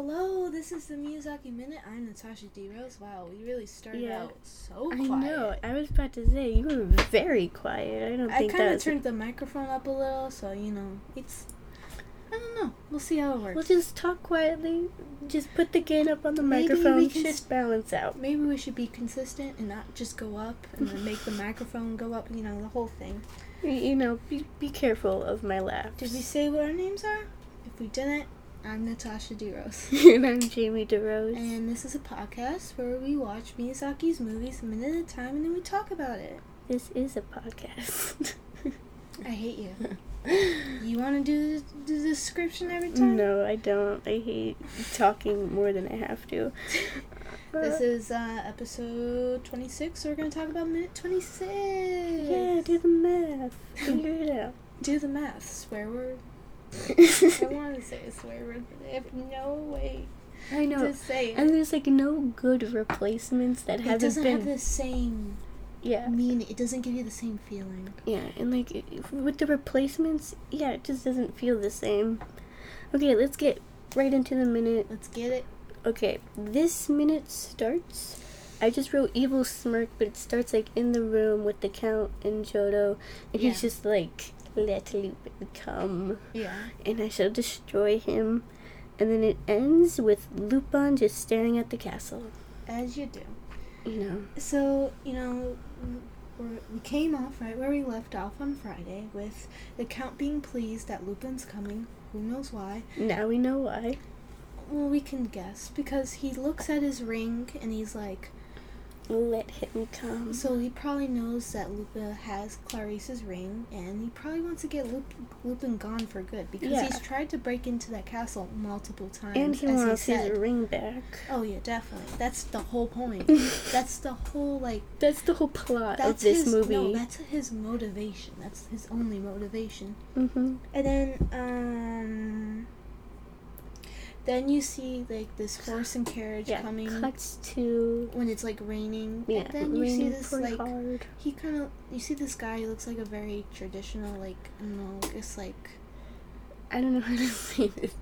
hello. This is the Miyazaki Minute. I'm Natasha D. Rose. Wow, we really started Yeah. out so quiet. I know. I was about to say you were very quiet. I don't I think I kind of turned the microphone up a little, so you know, it's. I don't know. We'll see how it works. We'll just talk quietly. Just put the gain up on the Maybe microphone. we can Just balance out. Maybe we should be consistent and not just go up and then make the microphone go up. You know, the whole thing. You know, be be careful of my laughs. Did we say what our names are? If we didn't, I'm Natasha D. Rose. and I'm Jamie DeRose. And this is a podcast where we watch Miyazaki's movies a minute at a time and then we talk about it. this is a podcast. I hate you. You want to do the, the description every time? no, I don't. I hate talking more than I have to. This is uh, episode 26, so we're going to talk about minute 26. yeah, do the math. Figure it out. Do the math. Swear word. I want to say a swear word, but I have no way I know. to say it. And there's like no good replacements that it haven't doesn't been. have the same yeah. Mean It doesn't give you the same feeling. Yeah, and like with the replacements, yeah, it just doesn't feel the same. Okay, let's get right into the minute. Let's get it. Okay, this minute starts. I just wrote evil smirk, but it starts like in the room with the count and Jodo, and he's just like, "Let Lupin come, Yeah. and I shall destroy him." And then it ends with Lupin just staring at the castle. As you do. You know. So, you know, we're, we came off right where we left off on Friday with the Count being pleased that Lupin's coming. Who knows why? Now we know why. Well, we can guess because he looks at his ring and he's like, Let him come. so he probably knows that Lupin has Clarice's ring and he probably wants to get Lup- Lupin gone for good because Yeah. he's tried to break into that castle multiple times. and he wants he his ring back. Oh yeah, definitely. That's the whole point. That's the whole like That's the whole plot that's of this his movie. no, that's his motivation. That's his only motivation. mm-hmm. And then um then you see like this horse and carriage Yeah, coming cuts to when it's like raining. yeah, and then you see this like hard. he kind of you see this guy who looks like a very traditional like I don't know, I guess like I don't know how to say this.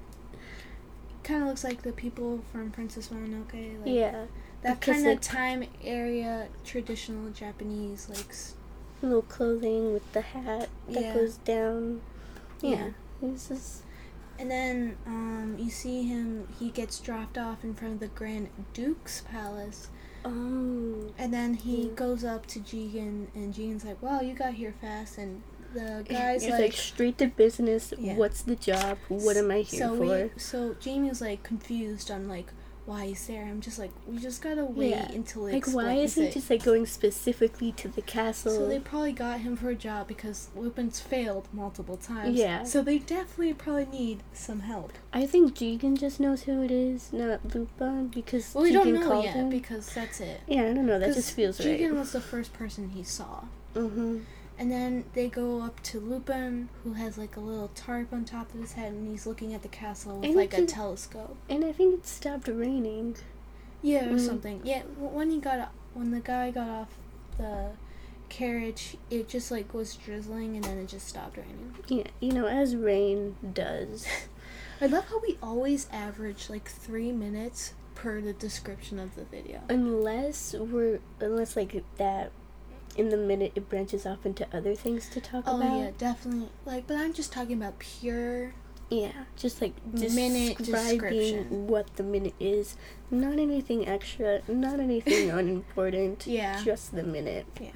kind of looks like the people from Princess Mononoke. Like, yeah, that kind of like- time area traditional Japanese like little clothing with the hat that Yeah. goes down. Yeah, yeah. this is And then um, you see him, he gets dropped off in front of the Grand Duke's palace. oh And then he Yeah. goes up to Jigen, and Jigen's like, wow, you got here fast. And the guy's like, like, straight to business. Yeah. What's the job? What am I here so for? We, so Jamie was like confused on like why he's there. I'm just like, we just gotta wait Yeah. until it like, why is he it. just like going specifically to the castle? So they probably got him for a job because Lupin's failed multiple times. Yeah. So they definitely probably need some help. I think Jigen just knows who it is, not Lupin, because Well, we Jigen don't know yet him. because that's it. yeah, I don't know. That just feels Jigen right. Jigen was the first person he saw. Mm-hmm. And then they go up to Lupin, who has like a little tarp on top of his head, and he's looking at the castle with And like a telescope. And I think it stopped raining. Yeah, or Mhm. something. Yeah, when he got when the guy got off the carriage, it just like was drizzling, and then it just stopped raining. Yeah, you know, as rain does. I love how we always average like three minutes per the description of the video. unless we're unless like that in the minute it branches off into other things to talk Oh about. yeah, definitely. Like, but I'm just talking about pure. Yeah, just like Minute describing what the minute is. Not anything extra, not anything unimportant. Yeah. Just the minute. Yeah.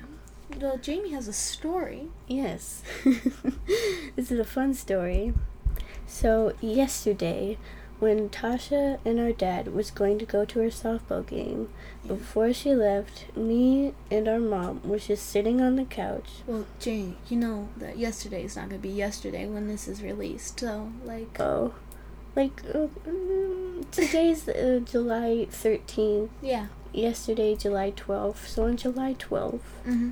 Well, Jamie has a story. Yes. this is a fun story. So, yesterday, when Tasha and our dad was going to go to her softball game, before she left, me and our mom was just sitting on the couch. Well, Jane, you know that yesterday is not gonna be yesterday when this is released. So, like, Oh, like, uh, mm, today's uh, July 13th, yeah. yesterday, July 12th. So, on July 12th, Mm-hmm.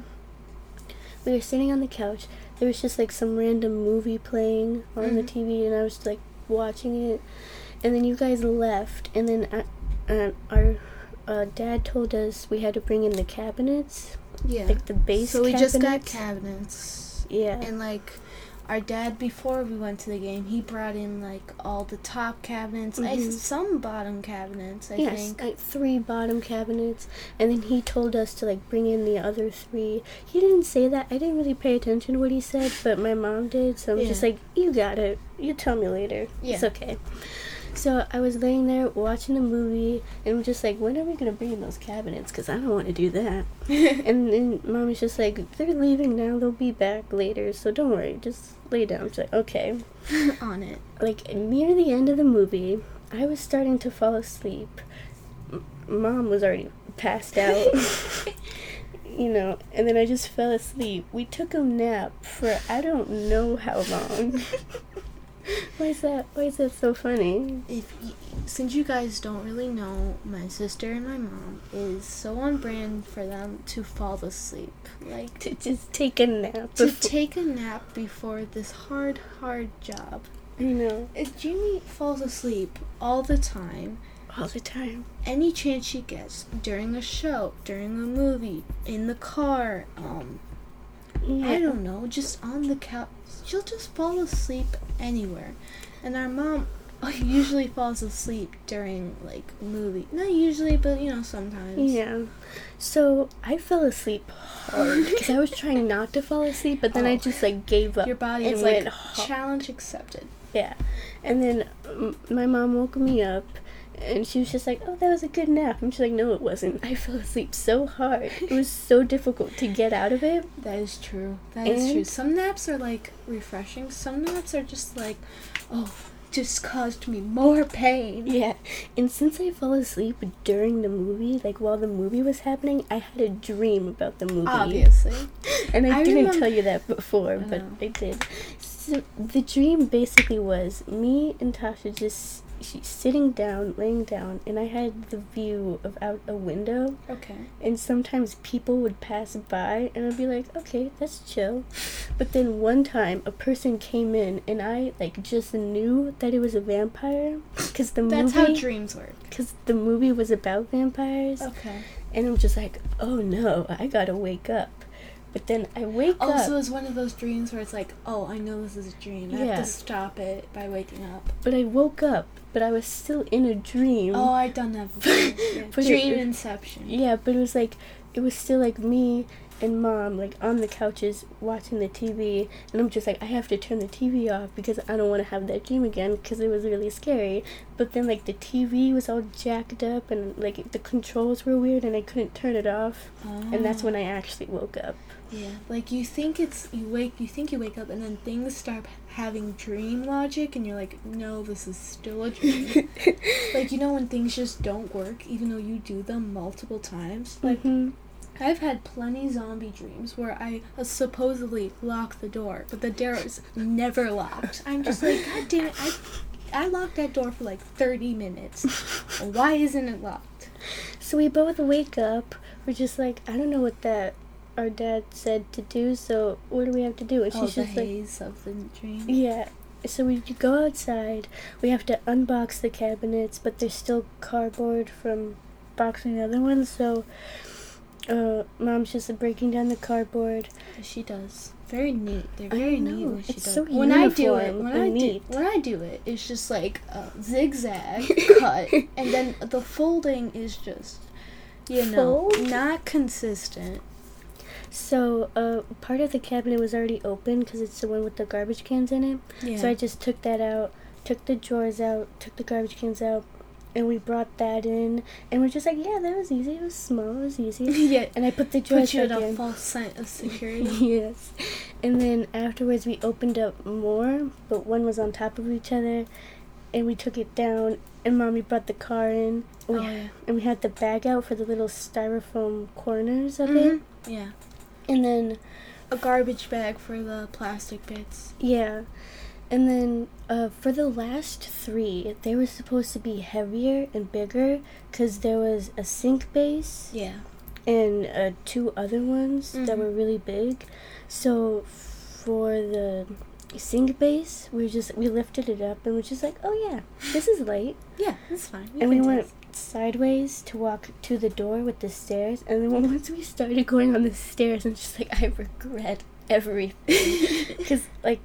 we were sitting on the couch. There was just like some random movie playing on the Mhm. TV, and I was like watching it. And then you guys left, and then uh, uh, our uh, dad told us we had to bring in the cabinets, Yeah. like the base. so we just got cabinets. cabinets, Yeah. and like our dad before we went to the game, he brought in like all the top cabinets, I, Mhm. some bottom cabinets, I yes, think. like three bottom cabinets, and then he told us to like bring in the other three. He didn't say that. I didn't really pay attention to what he said, but my mom did. So I'm just like, you got it. You tell me later. It's okay. So I was laying there watching a movie, and I'm just like, when are we gonna bring in those cabinets? Because I don't want to do that. and then mom was just like, they're leaving now. They'll be back later. So don't worry. Just lay down. She's like, okay on it. like near the end of the movie, I was starting to fall asleep. M- Mom was already passed out, you know, and then I just fell asleep. We took a nap for I don't know how long. Why is that? Why is that so funny? if y- since you guys don't really know, my sister and my mom is so on brand for them to fall asleep, like To just take a nap. to befo- take a nap before this hard, hard job. you know, If Jamie falls asleep all the time, all the time. any chance she gets during a show, during a movie, in the car, um, Yeah. I don't know, just on the couch, she'll just fall asleep anywhere. And our mom usually falls asleep during like movie. Not usually, but you know sometimes. Yeah. So I fell asleep hard because I was trying not to fall asleep, but then I Oh. just like gave up. Your body is like challenge accepted. Yeah. And then um, my mom woke me up and she was just like, oh, that was a good nap. And she's like, no, it wasn't. I fell asleep so hard. It was so difficult to get out of it. That is true. That is true. Some naps are like refreshing. Some naps are just like, oh, just caused me more pain. Yeah. And since I fell asleep during the movie, like while the movie was happening, I had a dream about the movie. Obviously. And I, I didn't remem- tell you that before, I but. I did. So the dream basically was me and Tasha just she's sitting down, laying down, and I had the view of out a window. Okay. And sometimes people would pass by, and I'd be like, okay, that's chill. But then one time, a person came in, and I like just knew that it was a vampire because the movie. That's how dreams work. because the movie was about vampires, Okay. and I'm just like, oh no, I gotta wake up. But then I wake Oh, up. so it's one of those dreams where it's like, oh, I know this is a dream. I Yeah. have to stop it by waking up. But I woke up, but I was still in a dream. Oh, I've done that before. But it- Dream inception. Yeah, but it was like it was still like me and mom like on the couches watching the TV, and I'm just like I have to turn the TV off because I don't want to have that dream again because it was really scary. But then like the TV was all jacked up and like the controls were weird and I couldn't turn it off, and that's oh. when I actually woke up. Yeah, like you think it's you wake you think you wake up and then things start having dream logic and you're like, no, this is still a dream. like you know when things just don't work even though you do them multiple times. Like Mhm. I've had plenty zombie dreams where I uh, supposedly lock the door, but the door is never locked. I'm just like, God damn it! I I locked that door for like 30 minutes. Why isn't it locked? So we both wake up. We're just like I don't know what that our dad said to do. So what do we have to do? And Oh, she's the just like. of the dream. Yeah. So we go outside. We have to unbox the cabinets, but there's still cardboard from boxing the other ones. So, uh, mom's just breaking down the cardboard. She does. Very neat. They're I very neat know, when she it's does. so when I do it, when I neat. do when I do it, it's just like a zigzag cut, and then the folding is just, you know, Fold? not consistent. So, uh, part of the cabinet was already open because it's the one with the garbage cans in it. Yeah. So I just took that out, took the drawers out, took the garbage cans out, and we brought that in. And we're just like, yeah, that was easy. It was small. It was easy. yeah. And I put the drawers Put you in back a false sense of security. yes. And then afterwards, we opened up more, but one was on top of each other, and we took it down. And mommy brought the car in, and we, Oh, yeah. and we had the bag out for the little styrofoam corners of Mhm. it. Yeah. And then, A garbage bag for the plastic bits. yeah. And then uh, for the last three, they were supposed to be heavier and bigger because there was a sink base Yeah. and uh, two other ones that Mhm. were really big. So for the sink base, we just we lifted it up and we're just like, oh yeah, this is light. Yeah, that's fine. and we went sideways to walk to the door with the stairs. And then once we started going on the stairs, I'm just like, I regret everything. Because, like,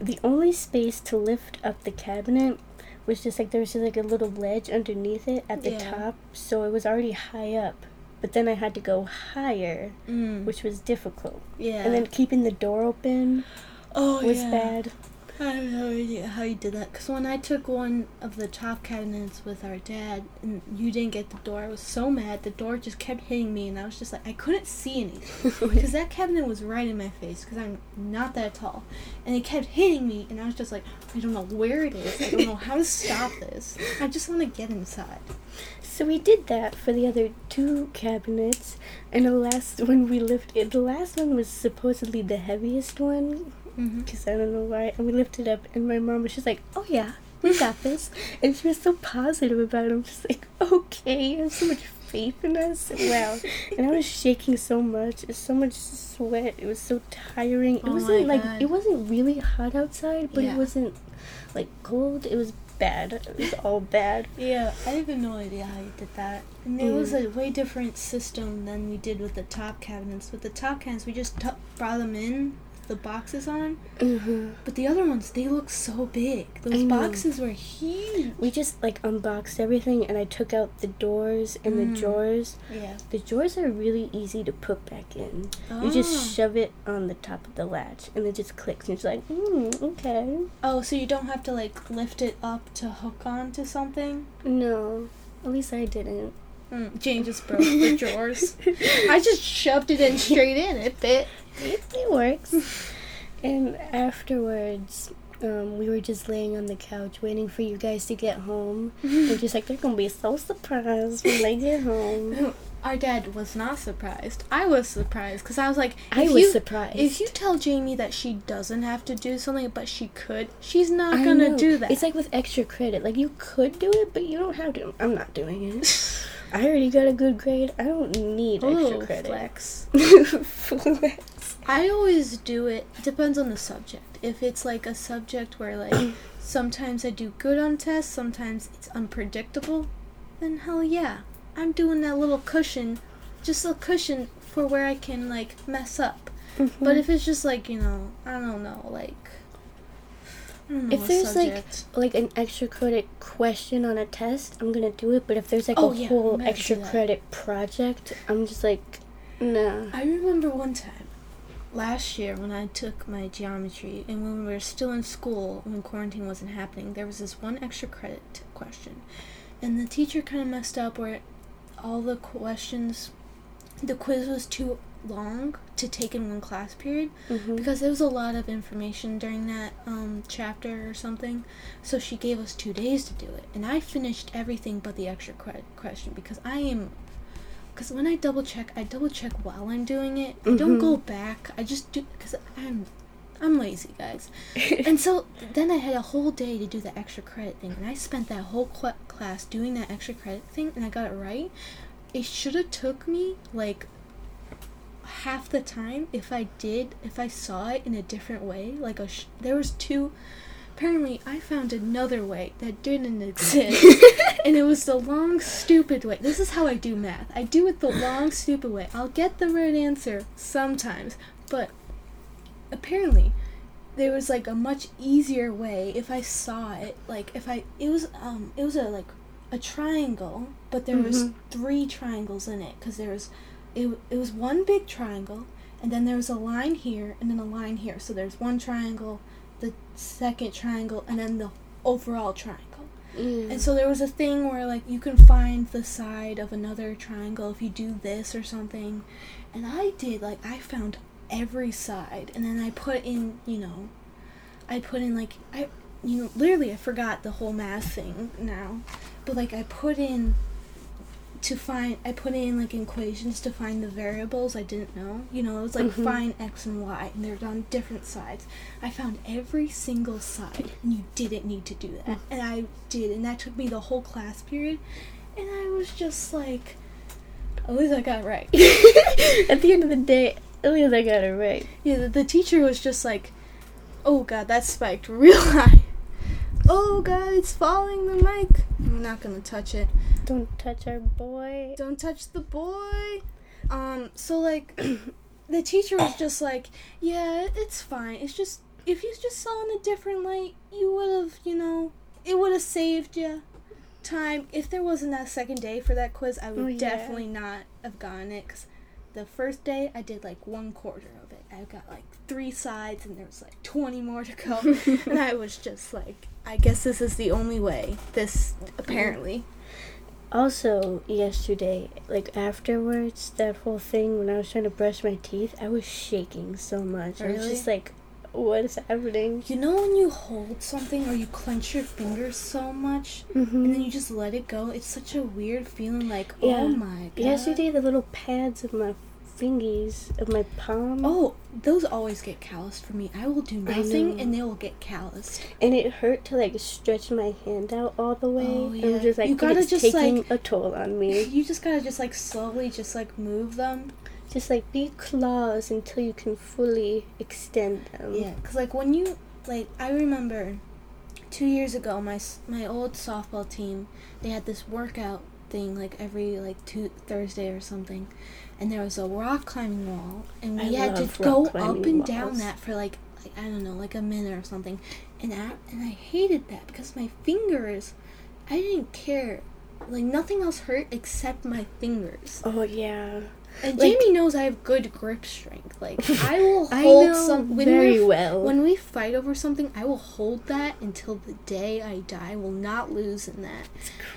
the only space to lift up the cabinet was just like there was just like a little ledge underneath it at the Yeah. top, so it was already high up. But then I had to go higher, Mm. which was difficult. yeah. And then keeping the door open oh, it was yeah. bad. I have no idea how you did that. Because when I took one of the top cabinets with our dad and you didn't get the door, I was so mad. The door just kept hitting me, and I was just like, I couldn't see anything. Because that cabinet was right in my face, because I'm not that tall. And it kept hitting me, and I was just like, I don't know where it is. I don't know how to stop this. I just want to get inside. So we did that for the other two cabinets, and the last one we lifted. The last one was supposedly the heaviest one, Mm-hmm. because I don't know why. And we lifted up, and my mom was just like, "Oh yeah, we got this," and she was so positive about it. I'm just like, "Okay, you have so much faith in us." Wow, and I was shaking so much, it's so much sweat. It was so tiring. It Oh wasn't my like God. it wasn't really hot outside, but Yeah. it wasn't like cold. It was bad. It was all bad. Yeah, I have no idea how you did that. And it was a way different system than we did with the top cabinets. With the top cabinets, we just t- brought them in, the boxes on. hmm But the other ones, they look so big. Those boxes were huge. We just like unboxed everything and I took out the doors and Mm. the drawers. Yeah. The drawers are really easy to put back in. You just Ah. shove it on the top of the latch and it just clicks and it's like, mm, okay. Oh, so you don't have to like lift it up to hook on to something? No, at least I didn't. Mm, Jane just broke the drawers. I just shoved it in straight in. It fit. It, it works. and afterwards, um, we were just laying on the couch waiting for you guys to get home. We're just like, they're gonna be so surprised when they get home. Our dad was not surprised. I was surprised because I was like, I was you- surprised. If you tell Jamie that she doesn't have to do something, but she could, she's not I gonna know. do that. It's like with extra credit. Like you could do it, but you don't have to. I'm not doing it. I already got a good grade. I don't need extra Ooh, credit. flex. Flex. I always do it. Depends on the subject. If it's like a subject where like sometimes I do good on tests, sometimes it's unpredictable, then hell yeah, I'm doing that little cushion, just a cushion for where I can like mess up. Mm-hmm. But if it's just like you know, I don't know, like. I If there's, like, subject. like an extra credit question on a test, I'm gonna do it. But if there's like Oh, a yeah, whole extra credit project, I'm just like, nah. I remember one time last year when I took my geometry and when we were still in school when quarantine wasn't happening, there was this one extra credit question. And the teacher kind of messed up where all the questions the quiz was too long to take in one class period Mm-hmm. because there was a lot of information during that um, chapter or something. So she gave us two days to do it, and I finished everything but the extra credit question because I am. Because when I double check, I double check while I'm doing it. I don't go back. I just do because I'm, I'm lazy, guys. and so then I had a whole day to do the extra credit thing, and I spent that whole cl- class doing that extra credit thing, and I got it right. It should have took me like half the time if I did if I saw it in a different way. Like a sh- there was two. Apparently, I found another way that didn't exist, and it was the long, stupid way. This is how I do math. I do it the long, stupid way. I'll get the right answer sometimes, but apparently, there was like a much easier way if I saw it. Like if I, it was um, it was a like a triangle, but there was Mhm. three triangles in it because there was, it it was one big triangle, and then there was a line here, and then a line here. So there's one triangle, the second triangle, and then the overall triangle. Mm. And so there was a thing where like you can find the side of another triangle if you do this or something. And I did like I found every side and then I put in, you know, I put in like I you know, literally I forgot the whole math thing now. But like I put in to find I put in like equations to find the variables I didn't know. You know, it was like Mhm. find x and y and they're on different sides. I found every single side and you didn't need to do that. And I did and that took me the whole class period and I was just like at least I got it right. At the end of the day, at least I got it right. Yeah, the, the teacher was just like, "Oh God, that spiked real high. Oh God, it's falling the mic. I'm not gonna touch it. Don't touch our boy. Don't touch the boy." Um. So like, the teacher was just like, "Yeah, it's fine. It's just if you just saw in a different light, you would have, you know, it would have saved you time. If there wasn't that second day for that quiz, I would Oh, yeah. definitely not have gotten it. Cause the first day I did like one quarter of. I got like three sides, and there was like twenty more to go, and I was just like, I guess this is the only way. This apparently. Also, yesterday, like afterwards, that whole thing when I was trying to brush my teeth, I was shaking so much. I was just like, what is happening? You know when you hold something or you clench your fingers so much and then Mm-hmm. you just let it go, it's such a weird feeling like, Yeah. oh my god. Yesterday, the little pads of my fingies, of my palm, Oh, those always get calloused for me. I will do nothing and they will get calloused. and it hurt to like stretch my hand out all the way. Oh, And yeah. just like, You gotta it's just, taking like- a toll on me. You just gotta just like slowly just like move them. Just like be claws until you can fully extend them. Yeah, cause like when you like, I remember two years ago, my my old softball team, they had this workout thing like every like two Thursday or something, and there was a rock climbing wall, and we I had to go up and down that for like, like I don't know, like a minute or something, and I and I hated that because my fingers, I didn't care. Like nothing else hurt except my fingers. Oh yeah. And Like- Jamie knows I have good grip strength. Like I will I hold know some when very well. when we fight over something, I will hold that until the day I die. I will not lose in that.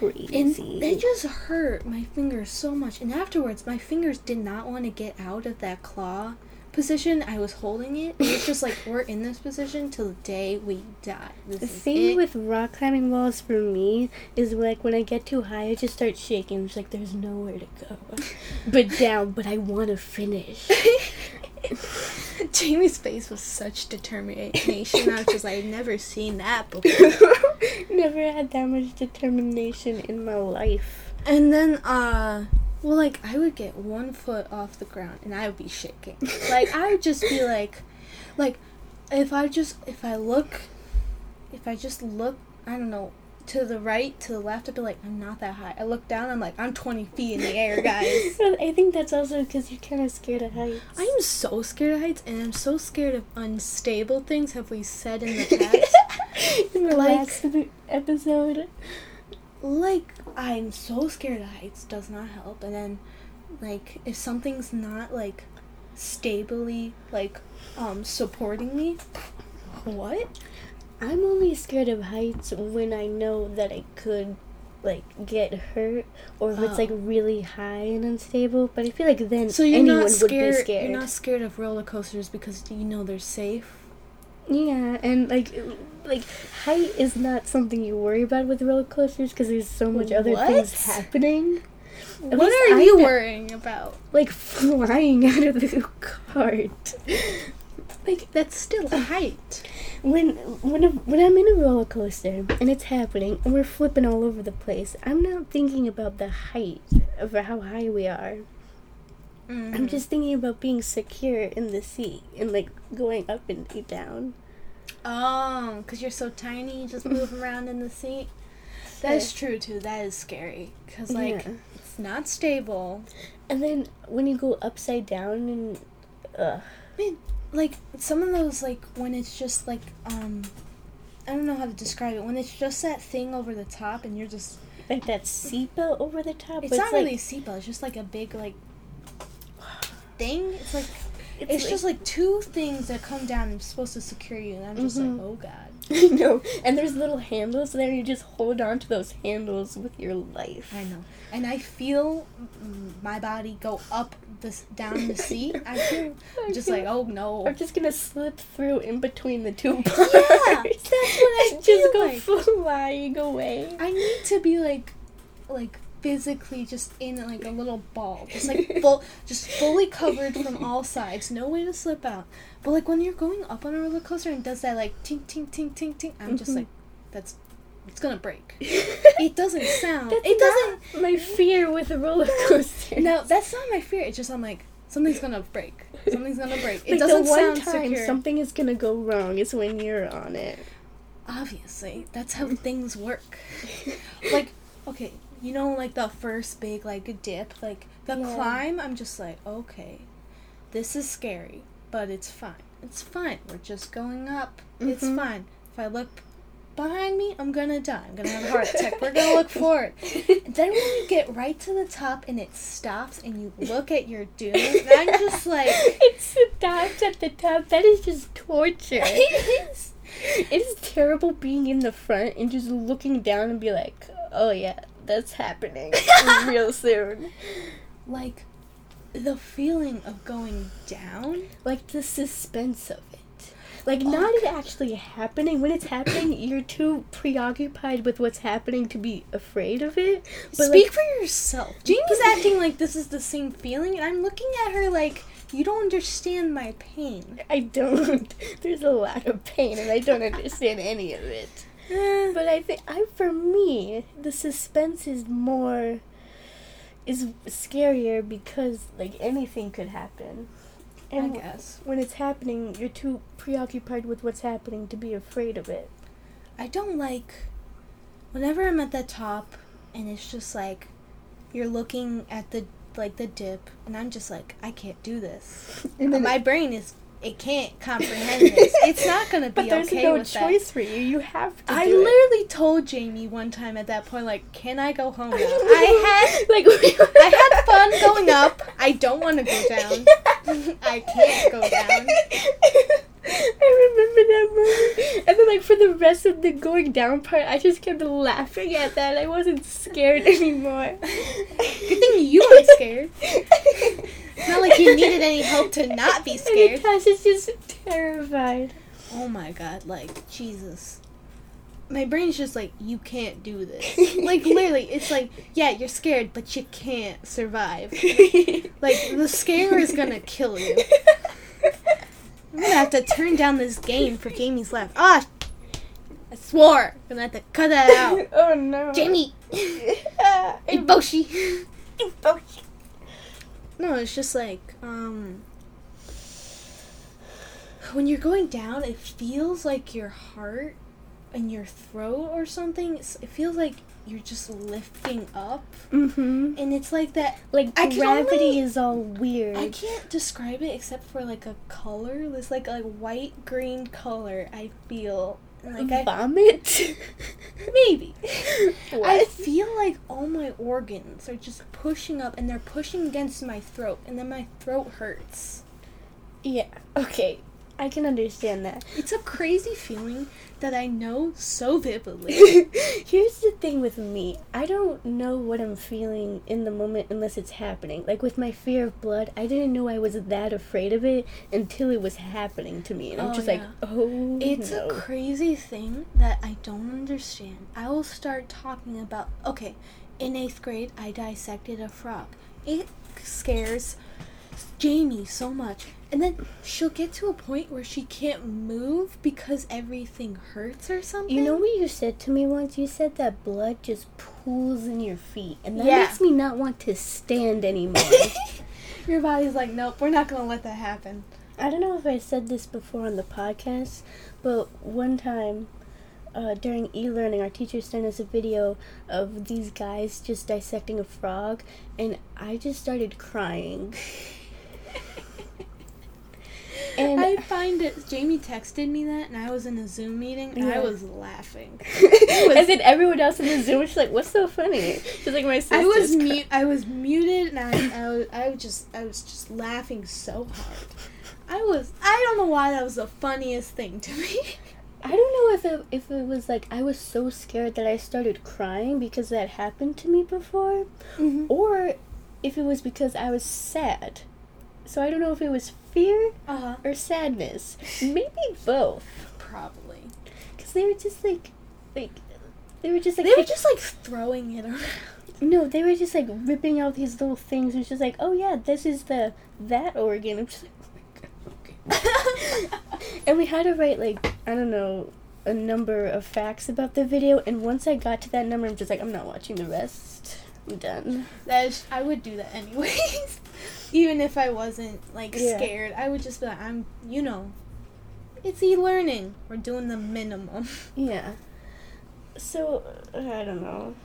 it's And crazy. they just hurt my fingers so much. And afterwards, my fingers did not want to get out of that claw position. I was holding it. It was just like we're in this position till the day we die. This The thing with rock climbing walls for me is like when I get too high, I just start shaking. It's like there's nowhere to go, but down. But I want to finish. Jamie's face was such determination. I was just like, I've never seen that before. Never had that much determination in my life. And then, uh, well, like, I would get one foot off the ground and I would be shaking. Like, I would just be like, like, if I just, if I look, if I just look, I don't know, to the right, to the left, I'd be like, I'm not that high. I look down, I'm like, I'm 20 feet in the air, guys. I think that's also because you're kind of scared of heights. I'm so scared of heights and I'm so scared of unstable things, have we said in the past? in the Like- last episode. Like I'm so scared of heights does not help and then like if something's not like stably like um supporting me what I'm only scared of heights when I know that I could like get hurt or if it's like Oh. really high and unstable. But I feel like then so you're anyone not scared, would be scared. you're not scared of roller coasters because you know they're safe Yeah, and like like height is not something you worry about with roller coasters because there's so much other things happening. At what are I you know- worrying about Like flying out of the cart. like that's still height When when a, when I'm in a roller coaster and it's happening and we're flipping all over the place, I'm not thinking about the height of how high we are. Mm-hmm. I'm just thinking about being secure in the seat and like going up and down. oh because you're so tiny you just move around in the seat that's true too that is scary because like Yeah. it's not stable And then when you go upside down and uh Man, like some of those like when it's just like um I don't know how to describe it. When it's just that thing over the top and you're just like that seatbelt over the top. it's but not like, really a seatbelt, it's just like a big like thing. It's like It's, it's, like- just like two things that come down and supposed to secure you and I'm just Mhm. like, oh god. I know. And there's little handles there. You just hold on to those handles with your life. I know. And I feel my body go up this down the seat. I feel I just like, oh no. I'm just gonna slip through in between the two bars. Yeah, that's what I just go like. flying away. I need to be like, like physically just in like a little ball, just like full, just fully covered from all sides, no way to slip out. But like when you're going up on a roller coaster and does that like tink tink tink tink tink, I'm just Mhm. like, that's, it's gonna break. It doesn't sound. That's it doesn't. my fear with a roller coaster. No, that's not my fear. It's just I'm like something's gonna break. Something's gonna break. It Like doesn't the one sound time secure. something is gonna go wrong is when you're on it. Obviously, that's how things work. like, okay, you know, like the first big like dip, like the Yeah. climb. I'm just like, okay, this is scary, but it's fine. It's fine. We're just going up. It's Mhm. fine. If I look behind me, I'm gonna die. I'm gonna have a heart attack. We're gonna look forward. Then when you get right to the top and it stops and you look at your doom, I'm just like, it's the times at the top. That is just torture. it is. It is terrible being in the front and just looking down and be like, oh yeah, that's happening real soon. Like, the feeling of going down. Like the suspense of it. Like oh, not it actually happening. When it's happening, you're too preoccupied with what's happening to be afraid of it. But Speak like, for yourself. Jamie's acting like this is the same feeling, and I'm looking at her like, you don't understand my pain. I don't. There's a lot of pain, and I don't understand any of it. But I think I, for me, the suspense is more, is scarier because like anything could happen, I and guess. when it's happening, you're too preoccupied with what's happening to be afraid of it. I don't like whenever I'm at the top and it's just like you're looking at the like the dip and I'm just like I can't do this. My brain is it can't comprehend this. It's not gonna be but there's okay no that. choice for you. You have to. I do it. literally told Jamie one time at that point like, "Can I go home now?" I had like I had fun going up. I don't want to go down. I can't go down. I remember that moment. And then, like, for the rest of the going down part, I just kept laughing at that. I wasn't scared anymore. Good thing you weren't scared. It's not like you needed any help to not be scared. And Tasha's just terrified. Oh my god, like, Jesus. My brain's just like, you can't do this. Like, literally, it's like, yeah, you're scared, but you can't survive. Like, the scare is gonna kill you. I'm gonna have to turn down this game for Jamie's laugh. Ah! I swore! I'm gonna have to cut that out. oh no. Jamie! Iboshi! Iboshi. No, it's just like, um. When you're going down, it feels like your heart and your throat or something. It feels like you're just lifting up. Mm-hmm. And it's like that. Like, gravity only- is all weird. I can't describe it except for like a color. This like a white green color. I feel like I Vomit? maybe. I feel like all my organs are just pushing up and they're pushing against my throat, and then my throat hurts. Yeah, okay. I can understand that. It's a crazy feeling that I know so vividly. Here's the thing with me. I don't know what I'm feeling in the moment unless it's happening. Like with my fear of blood, I didn't know I was that afraid of it until it was happening to me. And I'm Oh, just like, oh It's no. a crazy thing that I don't understand. I will start talking about okay, in eighth grade I dissected a frog. It scares Jamie so much. And then she'll get to a point where she can't move because everything hurts or something. you know what you said to me once? You said that blood just pools in your feet. And that Yeah. makes me not want to stand anymore. Your body's like, nope, we're not gonna let that happen. I don't know if I said this before on the podcast, but one time uh, during e learning, our teacher sent us a video of these guys just dissecting a frog, and I just started crying. And I find it. Jamie texted me that, and I was in a Zoom meeting, and I was laughing. and then everyone else in the Zoom was like, "What's so funny?" She's like, "My sister." I was mute. I was muted, and I, I was, I was just, I was just laughing so hard. I was, I don't know why that was the funniest thing to me. I don't know if it if it was like I was so scared that I started crying because that happened to me before, Mm-hmm. or if it was because I was sad. So I don't know if it was fear Uh huh. or sadness. Maybe both. Probably. Because they were just like, like, they were just like, They were just like throwing it around. no, they were just like ripping out these little things. It was just like, oh yeah, this is the that organ. I'm just like, oh my god, okay. and we had to write like I don't know a number of facts about the video. And once I got to that number, I'm just like, I'm not watching the rest. I'm done. That is, I would do that anyways. Even if I wasn't like Yeah. scared, I would just be like, I'm, you know, it's e-learning. We're doing the minimum. Yeah. So I don't know.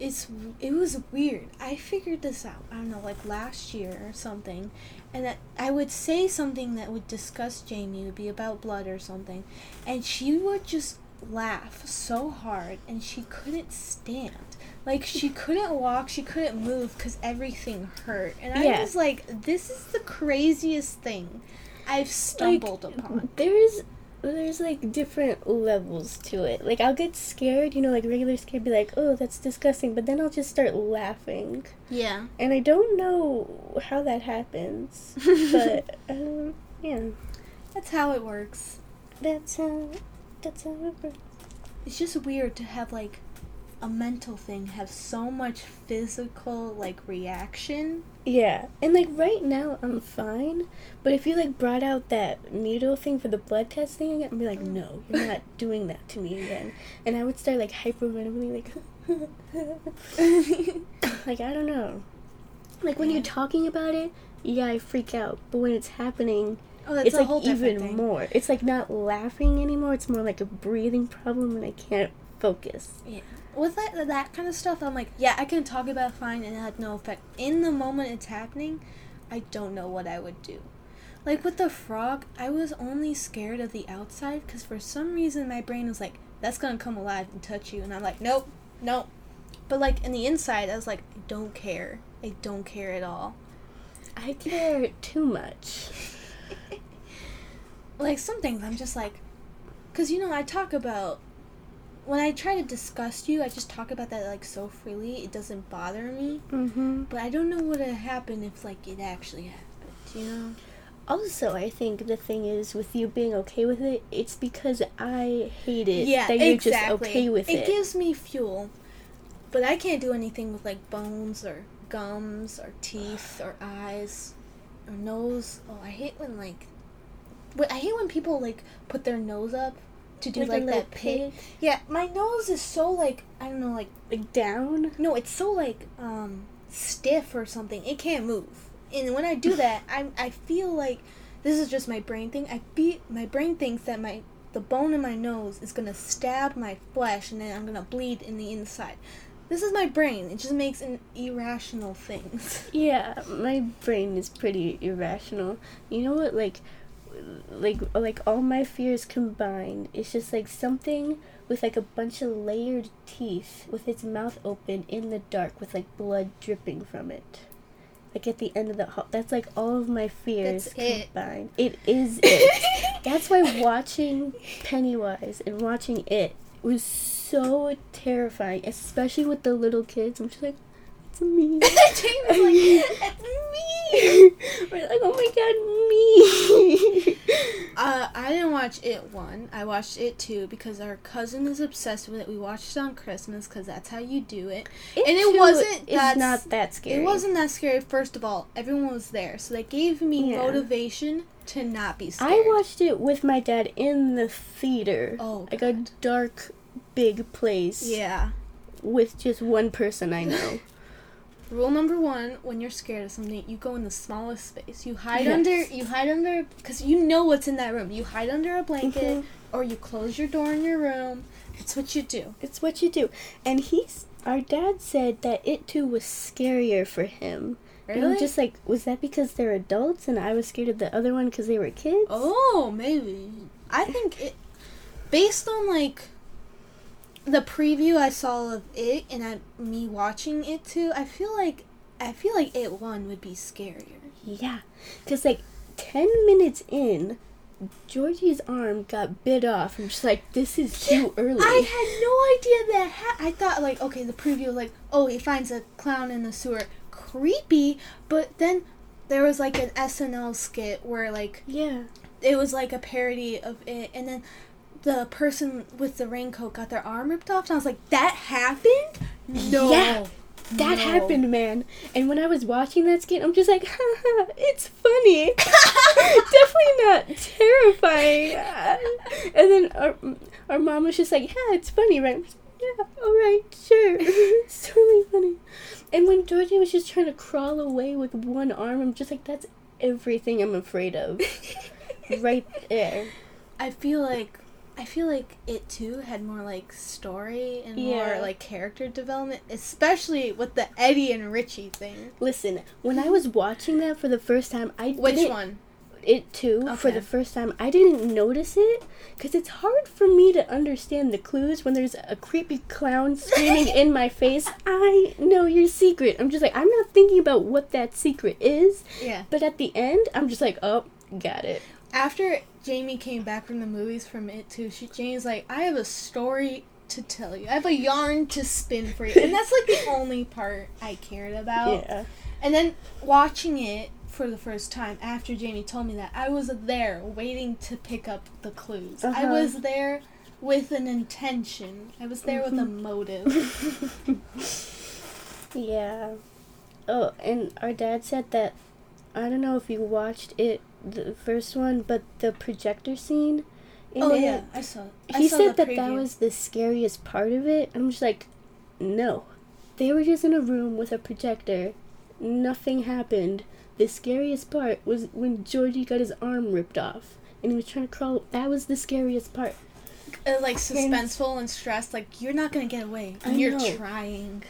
it's it was weird. I figured this out. I don't know, like last year or something, and that I would say something that would disgust Jamie, would be about blood or something, and she would just laugh so hard, and she couldn't stand. Like she couldn't walk, she couldn't move because everything hurt, and I Yeah. was like, "This is the craziest thing I've stumbled upon." There's there's like different levels to it. Like I'll get scared, you know, like regular scared, be like, oh, that's disgusting, but then I'll just start laughing, Yeah, and I don't know how that happens, but um, yeah, that's how it works. that's how that's how it works. it's just weird to have like a mental thing have so much physical like reaction. Yeah, and like right now I'm fine, but if you like brought out that needle thing for the blood testing again, I'd be like, mm. no, you're not doing that to me again, and I would start like hyperventilating, like, like I don't know, like when Yeah. you're talking about it, yeah, I freak out, but when it's happening, oh, that's it's a like even thing. more. It's like not laughing anymore. It's more like a breathing problem, and I can't focus. Yeah. With that that kind of stuff, I'm like, yeah, I can talk about it fine and it had no effect. In the moment it's happening, I don't know what I would do. Like with the frog, I was only scared of the outside because for some reason my brain was like, that's gonna come alive and touch you, and I'm like, nope, nope. But like in the inside, I was like, I don't care. I don't care at all. I care too much. like some things I'm just like, because you know I talk about when I try to disgust you, I just talk about that like so freely. It doesn't bother me, Mm-hmm. but I don't know what would happen if like it actually happened. You know? Also, I think the thing is with you being okay with it, it's because I hate it yeah, that you're just okay with it. It gives me fuel, but I can't do anything with like bones or gums or teeth or eyes or nose. Oh, I hate when like, I hate when people like put their nose up to do Like like, that pig. Yeah, my nose is so like I don't know like like down. no, it's so like um stiff or something. It can't move. And when I do that, I I feel like this is just my brain thing. I feel my brain thinks that my the bone in my nose is gonna stab my flesh, and then I'm gonna bleed in the inside. This is my brain. It just makes an irrational things. Yeah, my brain is pretty irrational. You know what? Like, like, like all my fears combined. It's just like something with like a bunch of layered teeth, with its mouth open in the dark, with like blood dripping from it. Like at the end of the hall. That's like all of my fears That's it. combined. It is it. That's why watching Pennywise and watching it was so terrifying, especially with the little kids. I'm just like, it's me. James was like, "It's me." We're like, oh my god, me. Uh, I didn't watch it one. I watched it two because our cousin is obsessed with it. We watched it on Christmas because that's how you do it. And it wasn't It's that not that scary. It wasn't that scary. First of all, everyone was there, so that gave me Yeah. motivation to not be scared. I watched it with my dad in the theater. Oh, Like a dark, big place. yeah. With just one person I know. Rule number one: when you're scared of something, you go in the smallest space. You hide Yes. under. You hide under because you know what's in that room. You hide under a blanket, Mhm. or you close your door in your room. It's what you do. It's what you do. And he's. Our dad said that it too was scarier for him. And I'm Really? just like, was that because they're adults and I was scared of the other one because they were kids? Oh, maybe. I think it based on like the preview I saw of it and I me watching it too, I feel like I feel like it one would be scarier. Yeah, because like ten minutes in, Georgie's arm got bit off. I'm just like, this is too early. I had no idea that ha- I thought like okay, the preview was like, oh, he finds a clown in the sewer. Creepy, but then there was like an SNL skit where like yeah, it was like a parody of it and then the person with the raincoat got their arm ripped off and I was like, That happened? No. Yeah, that No. happened, man. And when I was watching that skit, I'm just like, Haha, it's funny. Definitely not terrifying. and then our our mom was just like, yeah, it's funny, right? Like, Yeah, all right, sure. it's totally funny. And when Georgie was just trying to crawl away with one arm, I'm just like, that's everything I'm afraid of. right there. I feel like I feel like it too had more like story and Yeah. more like character development, especially with the Eddie and Richie thing. Listen, when I was watching that for the first time, I Which one? It too for the first time. I didn't notice it because it's hard for me to understand the clues when there's a creepy clown screaming in my face. I know your secret. I'm just like I'm not thinking about what that secret is, Yeah. but at the end, I'm just like, oh, got it. After Jamie came back from the movies from it too, she Jamie's like, I have a story to tell you. I have a yarn to spin for you. And that's like the only part I cared about. Yeah. And then watching it for the first time after Jamie told me that, I was there waiting to pick up the clues. I Uh-huh. was there with an intention. I was there with a Mm-hmm. motive. Yeah. Oh, and our dad said that I don't know if you watched it, the first one, but the projector scene. In oh it, yeah, I saw. I He saw said that that was the scariest part of it. I'm just like, no. They were just in a room with a projector. Nothing happened. The scariest part was when Georgie got his arm ripped off and he was trying to crawl. That was the scariest part. uh, like suspenseful and stressed. Like you're not gonna get away. I And you're know. trying.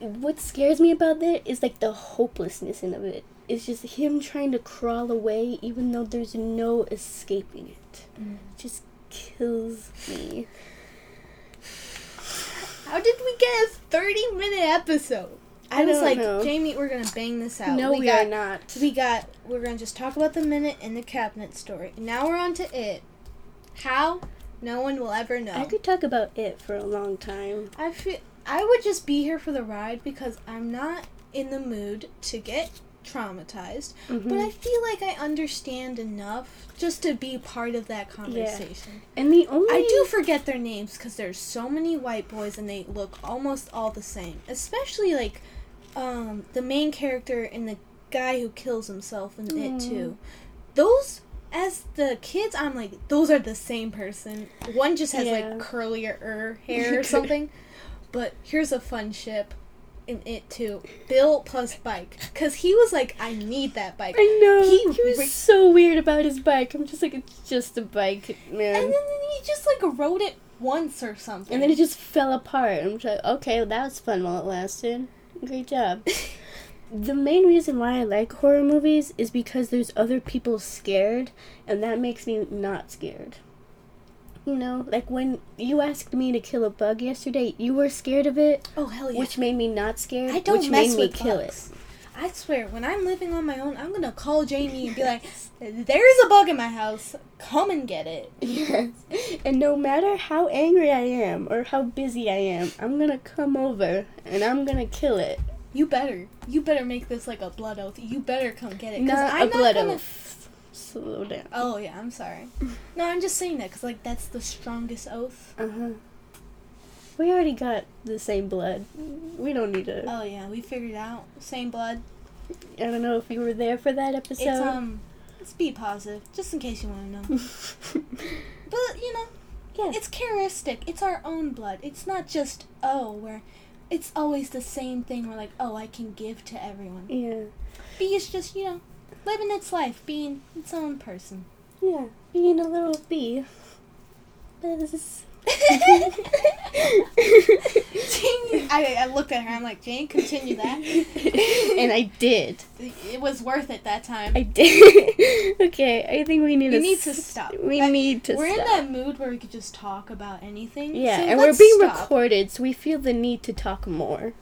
What scares me about that is like the hopelessness in of it. It's just him trying to crawl away even though there's no escaping it. Mm. It just kills me. How did we get a 30 minute episode? I, I was like, know. Jamie, we're gonna bang this out. no, we, got, are not. We got. We're gonna just talk about the minute and the cabinet story. Now we're on to it. How? No one will ever know. I could talk about it for a long time. I feel I would just be here for the ride because I'm not in the mood to get traumatized, but Mhm. I feel like I understand enough just to be part of that conversation. And the only I do forget their names because there's so many white boys and they look almost all the same. Especially like um, the main character and the guy who kills himself in it Mm. too. Those as the kids, I'm like those are the same person. One just has Yeah. like curlier hair or something. But here's a fun ship in it too. Bill plus bike because he was like, I need that bike. I know He he, was re- so weird about his bike. I'm just like, it's just a bike, man. And then he just like rode it once or something. And then it just fell apart. I'm just like, okay, well, that was fun while it lasted. Great job. the main reason why I like horror movies is because there's other people scared, and that makes me not scared. You know, like when you asked me to kill a bug yesterday, you were scared of it, oh hell yeah. which made me not scared, I don't which mess made me with kill bugs. I swear, when I'm living on my own, I'm gonna call Jamie and be like, "There's a bug in my house. Come and get it." it. Yes. And no matter how angry I am or how busy I am, I'm gonna come over and I'm gonna kill it. You better. You better make this like a blood oath. You better come get it. Not I'm a blood gonna- oath. Slow down. Oh yeah, I'm sorry. No, I'm just saying that because like that's the strongest oath. Uh huh. We already got the same blood. We don't need to. Oh yeah, we figured it out. Same blood. I don't know if you were there for that episode. It's um, let's be positive, just in case you want to know. But you know, yeah. it's characteristic. It's our own blood. It's not just oh, where it's always the same thing. We're like, oh, I can give to everyone. yeah. B is just you know, living its life, being its own person. Yeah. Being a little bee. Buzz. Jane, I, I looked at her. I'm like, Jane, continue that. and I did. It was worth it that time. I did. okay, I think we need You to. need to stop. We That- need to stop. We're stop. in that mood where we could just talk about anything. yeah, so and we're being stop. recorded, so we feel the need to talk more.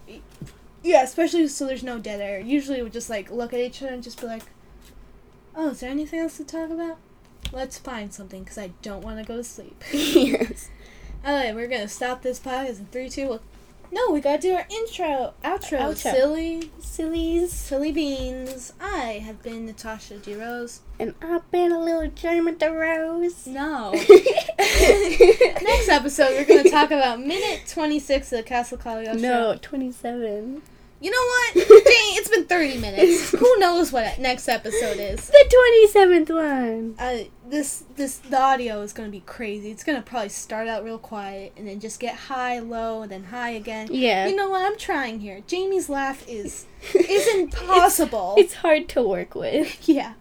Yeah, especially so there's no dead air. Usually we just like look at each other and just be like, "Oh, is there anything else to talk about? Let's find something because I don't want to go to sleep." yes. Alright, we're gonna stop this podcast in three, two, one. No, we gotta do our intro, outro. Outro. Silly, Sillies. silly beans. I have been Natasha G Rose. And I've been a little German the Rose. No. Next episode, we're gonna talk about minute twenty six of the Castle Cagliostro. No, 27. You know what? Dang, it's been 30 minutes. Who knows what next episode is? The 27th one. Uh, this this the audio is gonna be crazy. It's gonna probably start out real quiet and then just get high, low, and then high again. Yeah. You know what? I'm trying here. Jamie's laugh is is impossible. It's hard to work with. yeah.